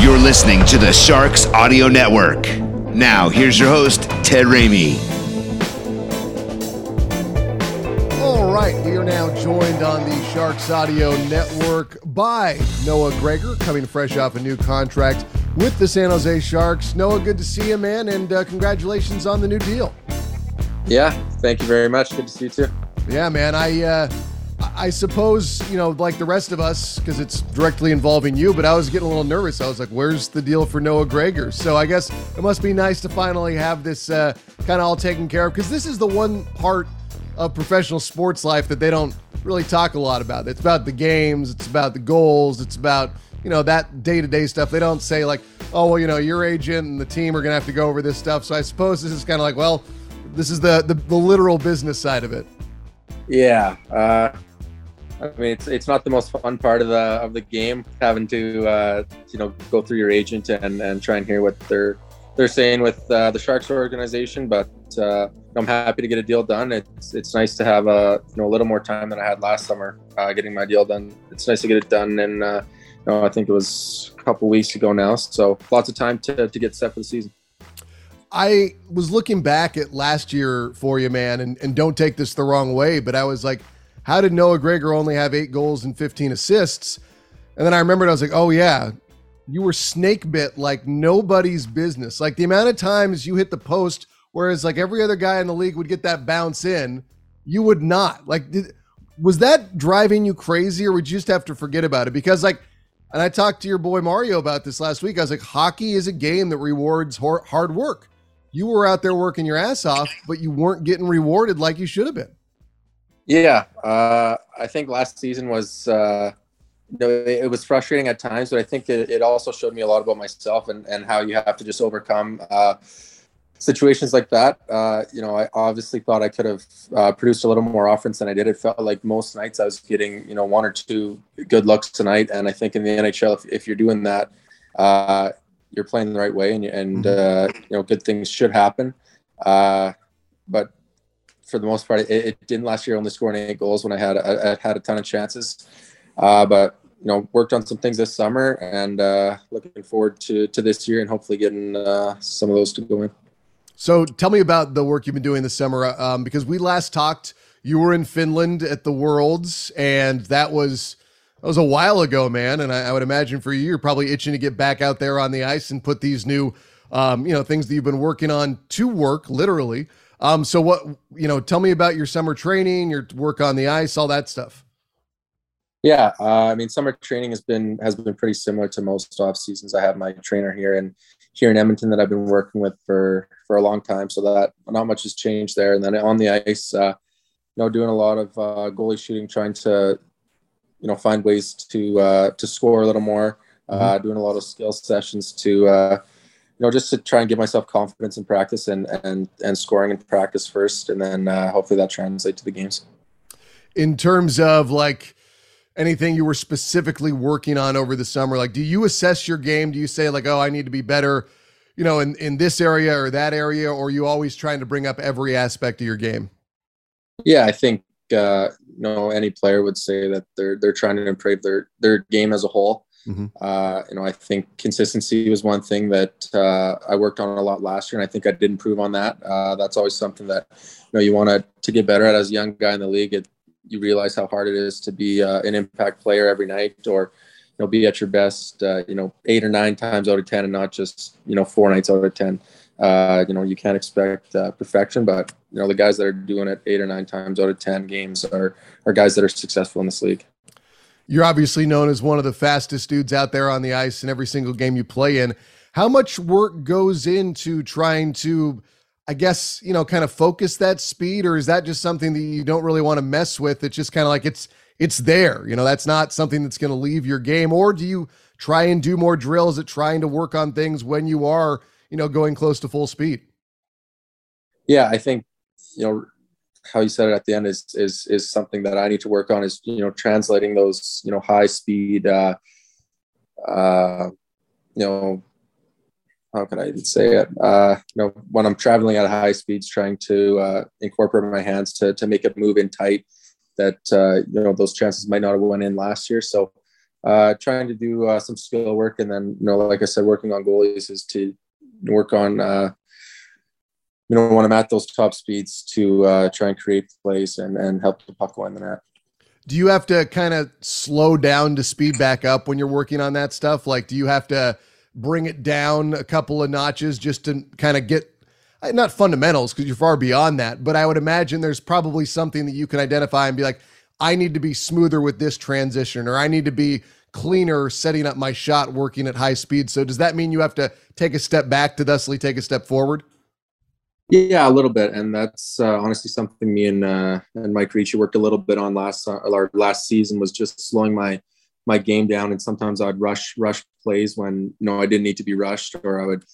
You're listening to the Sharks Audio Network. Now, here's your host, Ted Ramey. All right, we are now joined on the Sharks Audio Network by Noah Gregor, coming fresh off a new contract with the San Jose Sharks. Noah, good to see you, man, and uh, congratulations on the new deal. Yeah, thank you very much. Good to see you too. Yeah, man. I uh, I suppose you know, like the rest of us, because it's directly involving you. But I was getting a little nervous. I was like, "Where's the deal for Noah Gregor?" So I guess it must be nice to finally have this uh, kind of all taken care of, because this is the one part of professional sports life that they don't really talk a lot about. It's about the games. It's about the goals. It's about you know that day to day stuff. They don't say like, "Oh, well, you know, your agent and the team are gonna have to go over this stuff." So I suppose this is kind of like, well, this is the, the the literal business side of it. Yeah, uh, I mean it's it's not the most fun part of the of the game having to uh, you know go through your agent and and try and hear what they're they're saying with uh, the Sharks organization, but uh, I'm happy to get a deal done. It's it's nice to have a you know a little more time than I had last summer uh, getting my deal done. It's nice to get it done, and uh, you know, I think it was a couple weeks ago now, so lots of time to to get set for the season. I was looking back at last year for you, man, and, and don't take this the wrong way, but I was like, how did Noah Gregor only have eight goals and 15 assists? And then I remembered, I was like, oh, yeah, you were snake bit like nobody's business. Like the amount of times you hit the post, whereas like every other guy in the league would get that bounce in, you would not. Like, did, was that driving you crazy or would you just have to forget about it? Because, like, and I talked to your boy Mario about this last week. I was like, hockey is a game that rewards hard work you were out there working your ass off, but you weren't getting rewarded like you should have been. Yeah, uh, I think last season was uh, you know, it was frustrating at times, but I think it, it, also showed me a lot about myself and, and how you have to just overcome uh, situations like that. Uh, you know, I obviously thought I could have uh, produced a little more offense than I did. It felt like most nights I was getting you know one or two good looks tonight, and I think in the NHL, if, if you're doing that, uh, you're playing the right way and, and mm-hmm. uh, you know good things should happen uh, but for the most part it, it, didn't last year only scoring eight goals when i had I, I had a ton of chances uh, but you know worked on some things this summer and uh, looking forward to to this year and hopefully getting uh, some of those to go in so tell me about the work you've been doing this summer um, because we last talked you were in finland at the worlds and that was that was a while ago, man. And I, I, would imagine for you, you're probably itching to get back out there on the ice and put these new, um, you know, things that you've been working on to work, literally. Um, so what, you know, tell me about your summer training, your work on the ice, all that stuff. Yeah, uh, I mean, summer training has been has been pretty similar to most off seasons. I have my trainer here and here in Edmonton that I've been working with for for a long time, so that not much has changed there. And then on the ice, uh, you know, doing a lot of uh, goalie shooting, trying to you know find ways to uh, to score a little more. Uh, mm-hmm. Doing a lot of skill sessions to uh, you know just to try and give myself confidence in practice and and and scoring in practice first, and then uh, hopefully that translates to the games. In terms of like anything you were specifically working on over the summer, like do you assess your game? Do you say like, oh, I need to be better? You know, in, in this area or that area, or are you always trying to bring up every aspect of your game? Yeah, I think uh, you know any player would say that they're they're trying to improve their their game as a whole. Mm-hmm. Uh, you know, I think consistency was one thing that uh, I worked on a lot last year, and I think I did improve on that. Uh, that's always something that you know you want to to get better at as a young guy in the league. It, you realize how hard it is to be uh, an impact player every night, or you know, be at your best. Uh, you know, eight or nine times out of ten, and not just you know four nights out of ten. Uh, you know, you can't expect perfection, but you know, the guys that are doing it eight or nine times out of ten games are are guys that are successful in this league. You're obviously known as one of the fastest dudes out there on the ice in every single game you play in. How much work goes into trying to, I guess, you know, kind of focus that speed, or is that just something that you don't really want to mess with? It's just kind of like it's it's there. You know, that's not something that's going to leave your game. Or do you try and do more drills at trying to work on things when you are, you know, going close to full speed? Yeah, I think you know how you said it at the end is is is something that I need to work on is you know translating those you know high speed uh uh you know how can I say it? Uh you know when I'm traveling at high speeds trying to uh incorporate my hands to to make it move in tight that uh you know those chances might not have went in last year. So uh trying to do uh, some skill work and then you know like I said working on goalies is to work on uh you know when I'm at those top speeds to uh, try and create plays and and help the puck go in the net. Do you have to kind of slow down to speed back up when you're working on that stuff? Like, do you have to bring it down a couple of notches just to kind of get not fundamentals because you're far beyond that, but I would imagine there's probably something that you can identify and be like, I need to be smoother with this transition, or I need to be cleaner setting up my shot working at high speed. So, does that mean you have to take a step back to thusly take a step forward? Yeah, a little bit, and that's uh, honestly something me and uh, and Mike Ricci worked a little bit on last uh, our last season was just slowing my my game down, and sometimes I'd rush rush plays when you know I didn't need to be rushed, or I would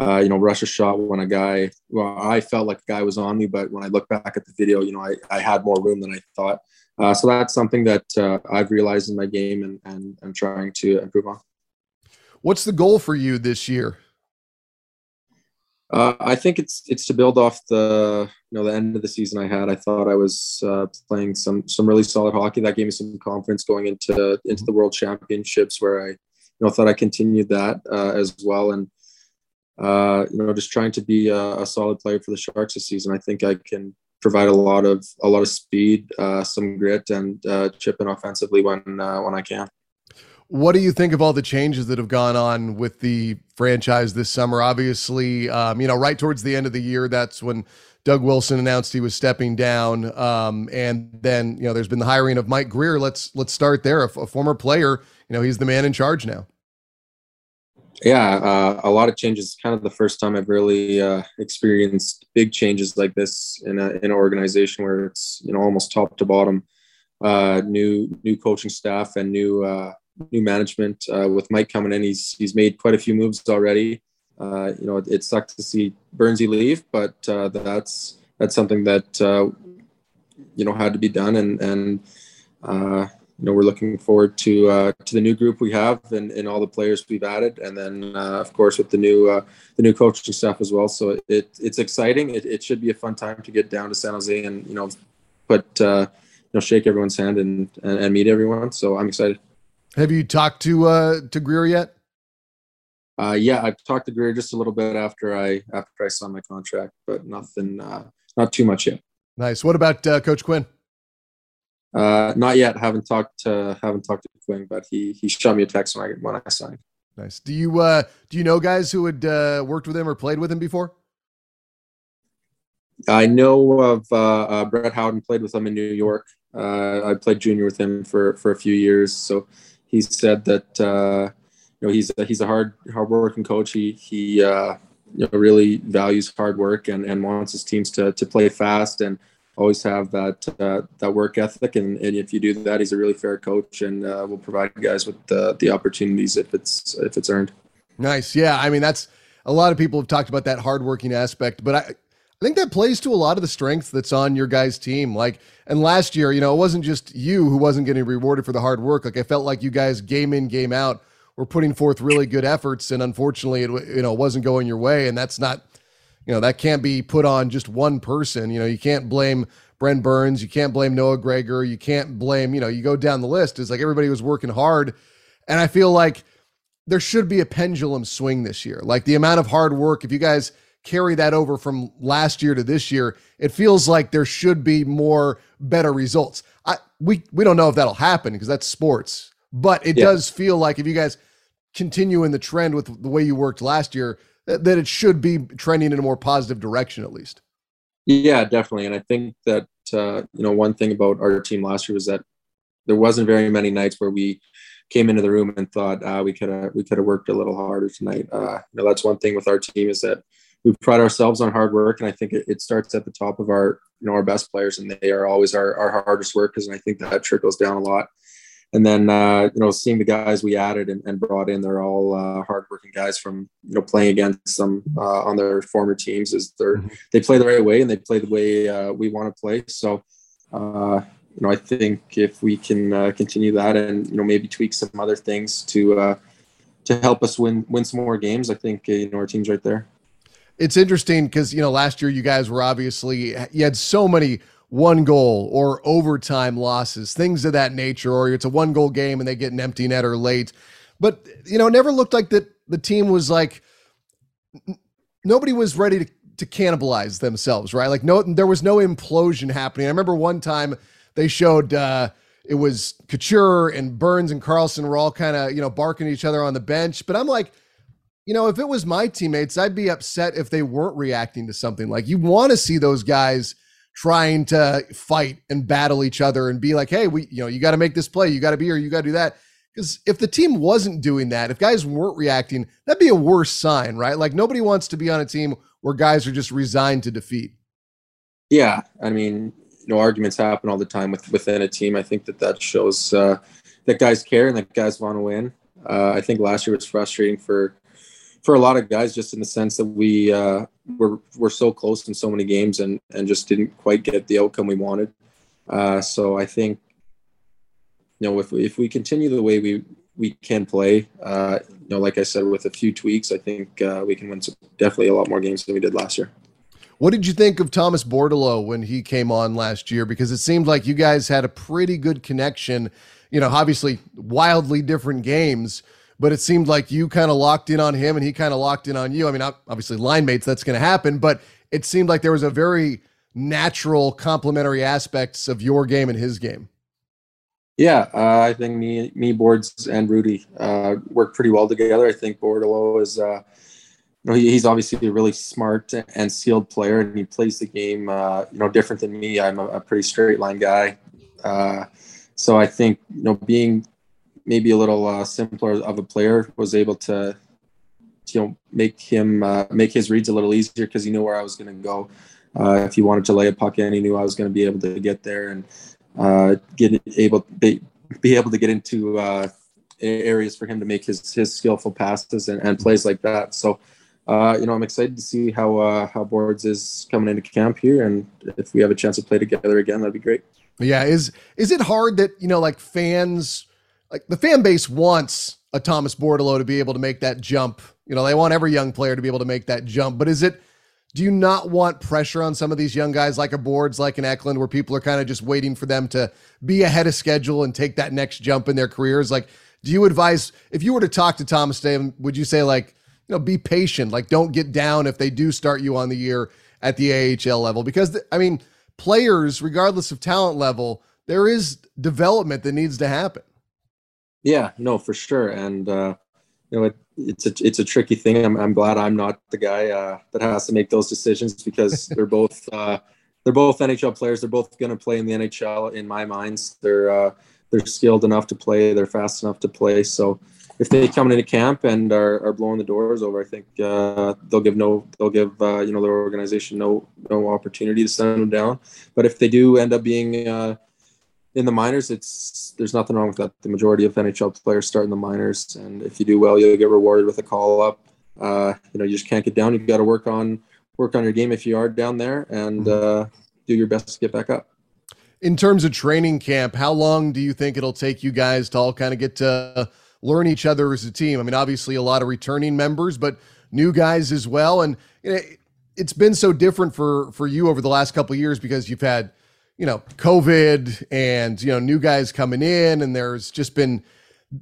uh, you know rush a shot when a guy well I felt like a guy was on me, but when I look back at the video, you know I, I had more room than I thought. Uh, so that's something that uh, I've realized in my game, and and I'm trying to improve on. What's the goal for you this year? Uh, I think it's it's to build off the you know the end of the season I had. I thought I was uh, playing some some really solid hockey that gave me some confidence going into into the World Championships, where I you know thought I continued that uh, as well, and uh, you know just trying to be a, a, solid player for the Sharks this season. I think I can provide a lot of a lot of speed, uh, some grit, and uh, chip in offensively when when I can. What do you think of all the changes that have gone on with the franchise this summer? Obviously, um, you know, right towards the end of the year, that's when Doug Wilson announced he was stepping down, um, and then you know, there's been the hiring of Mike Grier. Let's let's start there. A, a former player, you know, he's the man in charge now. Yeah, uh, a lot of changes. Kind of the first time I've really uh, experienced big changes like this in a in an organization where it's you know almost top to bottom. Uh, new new coaching staff and new uh, new management uh, with Mike coming in. He's he's made quite a few moves already. Uh, you know, it, it, sucks to see Burnsy leave, but uh, that's that's something that uh, you know had to be done, and and uh, you know we're looking forward to uh, to the new group we have and, and all the players we've added, and then of course with the new the new coaching staff as well. So it it's exciting. It, it should be a fun time to get down to San Jose and you know put you know shake everyone's hand and, and, and meet everyone. So I'm excited. Have you talked to uh, to Grier yet? Uh, yeah, I've talked to Grier just a little bit after I after I signed my contract, but nothing, uh, not too much yet. Nice. What about uh, Coach Quinn? Uh, not yet. Haven't talked to haven't talked to Quinn, but he he shot me a text when I when I signed. Nice. Do you uh, do you know guys who had uh, worked with him or played with him before? I know of uh, uh, Brett Howden played with him in New York. Uh, I played junior with him for for a few years, so he said that uh, you know he's a, he's a hard hard working coach. He he uh, you know, really values hard work and, and wants his teams to to play fast and always have that uh, that work ethic. And, and if you do that, he's a really fair coach and uh, will provide you guys with the, the opportunities if it's if it's earned. Nice, yeah. I mean, that's a lot of people have talked about that hardworking aspect, but I I think that plays to a lot of the strength that's on your guys' team. Like, and last year, you know, it wasn't just you who wasn't getting rewarded for the hard work. Like, I felt like you guys, game in, game out, were putting forth really good efforts, and unfortunately, it you know wasn't going your way. And that's not, you know, that can't be put on just one person. You know, you can't blame Brent Burns, you can't blame Noah Gregor, you can't blame. You know, you go down the list. It's like everybody was working hard, and I feel like there should be a pendulum swing this year. Like the amount of hard work, if you guys carry that over from last year to this year, it feels like there should be more better results. I we we don't know if that'll happen because that's sports, but it yeah. does feel like if you guys continue in the trend with the way you worked last year, that, that it should be trending in a more positive direction at least. Yeah, definitely, and I think that uh, you know one thing about our team last year was that there wasn't very many nights where we came into the room and thought uh, we could have we could have worked a little harder tonight. Uh, you know, that's one thing with our team is that we pride ourselves on hard work, and I think it, it, starts at the top of our you know our best players, and they are always our, our hardest workers, and I think that trickles down a lot. And then uh, you know seeing the guys we added and, and brought in, they're all uh, hardworking guys from you know playing against them uh, on their former teams. Is they mm-hmm. they play the right way and they play the way uh, we want to play. So uh, you know I think if we can uh, continue that and you know maybe tweak some other things to to help us win win some more games, I think you know our team's right there it's interesting because you know last year you guys were obviously you had so many one goal or overtime losses, things of that nature, or it's a one goal game and they get an empty net or late. But you know, it never looked like that the team was like nobody was ready to, to cannibalize themselves, right? Like no there was no implosion happening. I remember one time they showed uh it was Couture and Burns and Karlsson were all kind of, you know, barking at each other on the bench. But I'm like, you know, if it was my teammates, I'd be upset if they weren't reacting to something. Like you want to see those guys trying to fight and battle each other and be like, hey, we, you know, you got to make this play, you got to be here, you got to do that. Because if the team wasn't doing that, if guys weren't reacting, that'd be a worse sign, right? Like nobody wants to be on a team where guys are just resigned to defeat. Yeah, I mean, you know, arguments happen all the time with, within a team. I think that that shows uh, that guys care and that guys want to win. Uh, I think last year was frustrating for for a lot of guys, just in the sense that we uh, were were so close in so many games and and just didn't quite get the outcome we wanted. Uh, so I think you know if we, if we continue the way we we can play, uh, you know, like I said, with a few tweaks, I think uh, we can win some, definitely a lot more games than we did last year. What did you think of Thomas Bordeleau when he came on last year? Because it seemed like you guys had a pretty good connection. You know, obviously wildly different games, but it seemed like you kind of locked in on him and he kind of locked in on you. I mean, obviously line mates, that's going to happen, but it seemed like there was a very natural complementary aspects of your game and his game. Yeah, uh, I think me, me, Boards, and Rudy uh, work pretty well together. I think Bordeleau is, uh, you know, he, he's obviously a really smart and sealed player, and he plays the game, uh, you know, different than me. I'm a, a pretty straight line guy, uh, so I think you know being maybe a little uh, simpler of a player was able to you know make him uh, make his reads a little easier because he knew where I was going to go. Uh, if he wanted to lay a puck in, he knew I was going to be able to get there and uh, get able be, be able to get into uh, areas for him to make his his skillful passes and, and plays like that. So. Uh, you know, I'm excited to see how how Boards is coming into camp here, and if we have a chance to play together again, that'd be great. Yeah, is is it hard that you know, like fans like the fan base wants a Thomas Bordeleau to be able to make that jump. You know, they want every young player to be able to make that jump. But is it do you not want pressure on some of these young guys like a boards like an Eklund where people are kind of just waiting for them to be ahead of schedule and take that next jump in their careers? Like, do you advise if you were to talk to Thomas Dave, would you say like, you know, be patient, like don't get down if they do start you on the year at the AHL level? Because I mean, players, regardless of talent level, there is development that needs to happen. Yeah, no, for sure. And uh, you know, it, it's a it's a tricky thing. I'm I'm glad I'm not the guy uh, that has to make those decisions because they're both uh, they're both NHL players. They're both going to play in the NHL. In my minds, they're uh, they're skilled enough to play. They're fast enough to play. So if they come into camp and are, are blowing the doors over, I think uh, they'll give no they'll give uh, you know their organization no no opportunity to send them down. But if they do end up being uh, in the minors, it's there's nothing wrong with that. The majority of NHL players start in the minors, and if you do well, you'll get rewarded with a call up. Uh, you know, you just can't get down. You've got to work on work on your game if you are down there, and mm-hmm. uh, do your best to get back up. In terms of training camp, how long do you think it'll take you guys to all kind of get to learn each other as a team? I mean, obviously a lot of returning members, but new guys as well, and you know, it's been so different for for you over the last couple years because you've had you know, COVID and, you know, new guys coming in. And there's just been,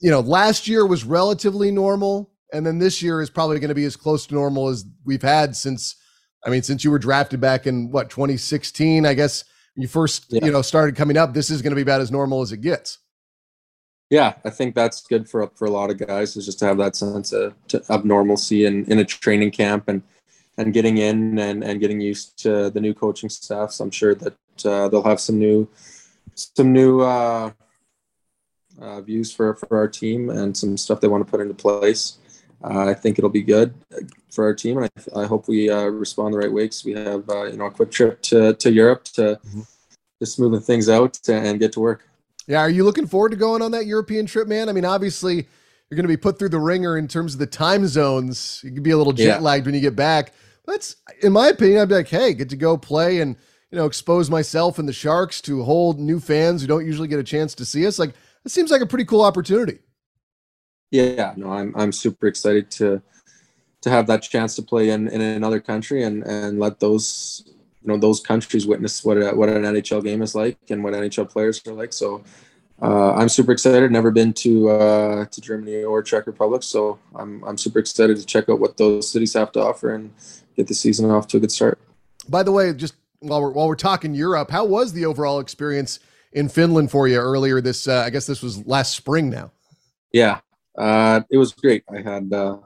you know, last year was relatively normal. And then this year is probably going to be as close to normal as we've had since, I mean, since you were drafted back in what, 2016, I guess you first, yeah. you know, started coming up. This is going to be about as normal as it gets. Yeah, I think that's good for for a lot of guys is just to have that sense of, of normalcy in, in a training camp and and getting in and, and getting used to the new coaching staff. So I'm sure that uh, they'll have some new some new uh, uh, views for for our team and some stuff they want to put into place. uh, I think it'll be good for our team, and I, I hope we uh, respond the right way because we have uh, you know a quick trip to, to Europe to mm-hmm. to smoothen things out and get to work. Yeah, are you looking forward to going on that European trip, man? I mean, obviously you're going to be put through the ringer in terms of the time zones. You can be a little jet lagged yeah. when you get back. That's, in my opinion, I'd be like, hey, get to go play and you know expose myself and the Sharks to hold new fans who don't usually get a chance to see us. Like, it seems like a pretty cool opportunity. Yeah, no, I'm I'm super excited to to have that chance to play in, in another country and and let those you know those countries witness what a, what an NHL game is like and what NHL players are like. So uh, I'm super excited. Never been to uh, to Germany or Czech Republic, so I'm I'm super excited to check out what those cities have to offer and get the season off to a good start. By the way, just while we're while we're talking Europe, how was the overall experience in Finland for you earlier this? Uh, I guess this was last spring now. Yeah, uh, it was great. I had uh,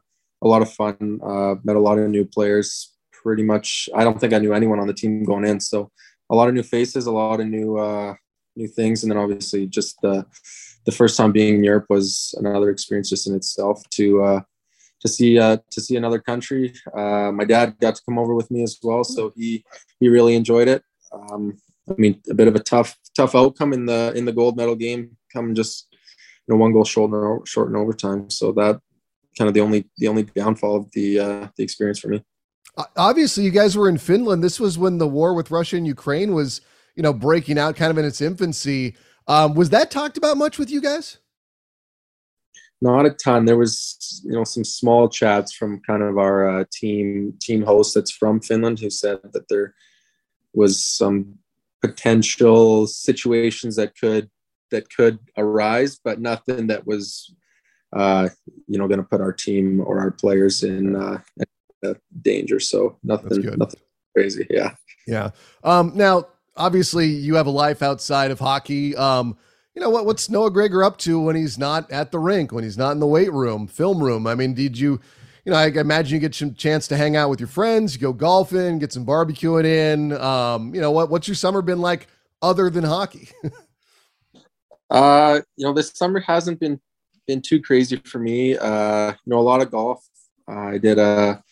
a lot of fun. Uh, met a lot of new players. Pretty much, I don't think I knew anyone on the team going in. So a lot of new faces, a lot of new uh, new things, and then obviously just the the first time being in Europe was another experience just in itself to uh, to see uh, to see another country. Uh, my dad got to come over with me as well, so he he really enjoyed it. Um, I mean, a bit of a tough tough outcome in the in the gold medal game, come just you know one goal short in, short in overtime. So that kind of the only the only downfall of the uh, the experience for me. Obviously, you guys were in Finland. This was when the war with Russia and Ukraine was you know breaking out, kind of in its infancy. Um, was that talked about much with you guys? Not a ton. There was, you know, some small chats from kind of our uh, team team host that's from Finland who said that there was some potential situations that could that could arise, but nothing that was, uh, you know, going to put our team or our players in uh, danger. So nothing, nothing crazy. Yeah. Yeah. Um, now, obviously, you have a life outside of hockey. Um, you know what? What's Noah Gregor up to when he's not at the rink, when he's not in the weight room, film room? I mean, did you? You know, I imagine you get some chance to hang out with your friends, you go golfing, get some barbecuing in. Um, you know what? What's your summer been like other than hockey? uh, you know, this summer hasn't been been too crazy for me. Uh, you know, a lot of golf. I did a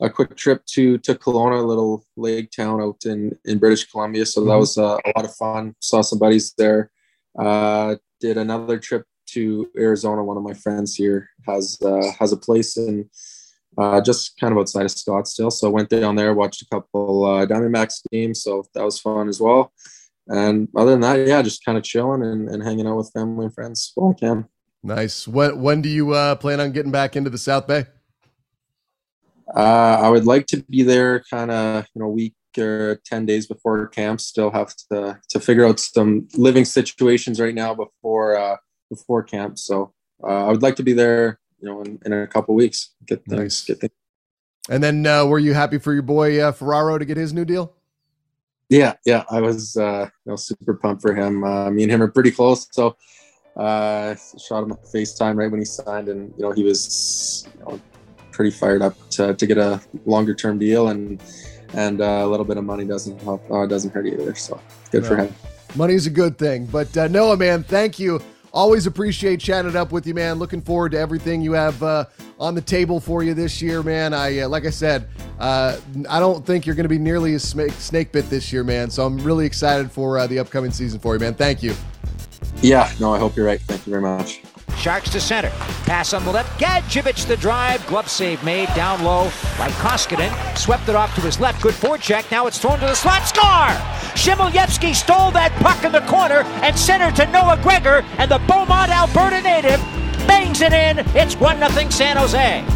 a quick trip to to Kelowna, a little lake town out in in British Columbia. So that mm-hmm. was uh, a lot of fun. Saw some buddies there. Uh, did another trip to Arizona. One of my friends here has uh, has a place in uh, just kind of outside of Scottsdale. So I went down there, watched a couple uh, Diamondbacks games. So that was fun as well. And other than that, yeah, just kind of chilling and, and hanging out with family and friends while I can. Nice. When when do you uh, plan on getting back into the South Bay? Uh, I would like to be there kind of you know week or 10 days before camp still have to to figure out some living situations right now before uh before camp. So uh, i would like to be there you know in, in a couple weeks get things nice. get things and then uh, were you happy for your boy uh, ferraro to get his new deal? Yeah yeah i was uh you know super pumped for him. Uh, me and him are pretty close so uh shot him a facetime right when he signed and you know he was you know pretty fired up to, to get a longer term deal and and uh, a little bit of money doesn't help, uh, doesn't hurt either. So good for him. Money's a good thing, but uh, Noah, man, thank you. Always appreciate chatting it up with you, man. Looking forward to everything you have uh, on the table for you this year, man. I uh, like I said, uh, I don't think you're going to be nearly as snake, snake bit this year, man. So I'm really excited for uh, the upcoming season for you, man. Thank you. Yeah, no, I hope you're right. Thank you very much. Sharks to center. Pass on the left. Gadjovich the drive. Glove save made down low by Koskinen. Swept it off to his left. Good forecheck. Now it's thrown to the slot. Score! Chmelevski stole that puck in the corner and centered to Noah Gregor, and the Beaumont, Alberta native bangs it in. It's 1 0 San Jose.